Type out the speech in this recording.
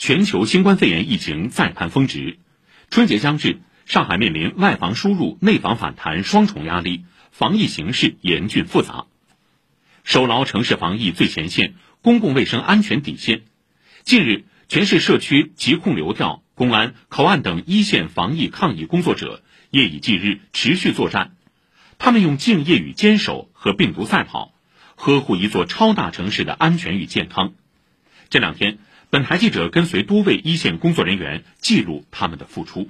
全球新冠肺炎疫情再攀峰值，春节将至，上海面临外防输入、内防反弹双重压力，防疫形势严峻复杂。守牢城市防疫最前线，公共卫生安全底线。近日，全市社区疾控流调、公安、口岸等一线防疫抗疫工作者夜以继日持续作战，他们用敬业与坚守和病毒赛跑，呵护一座超大城市的安全与健康。这两天。本台记者跟随多位一线工作人员记录他们的付出。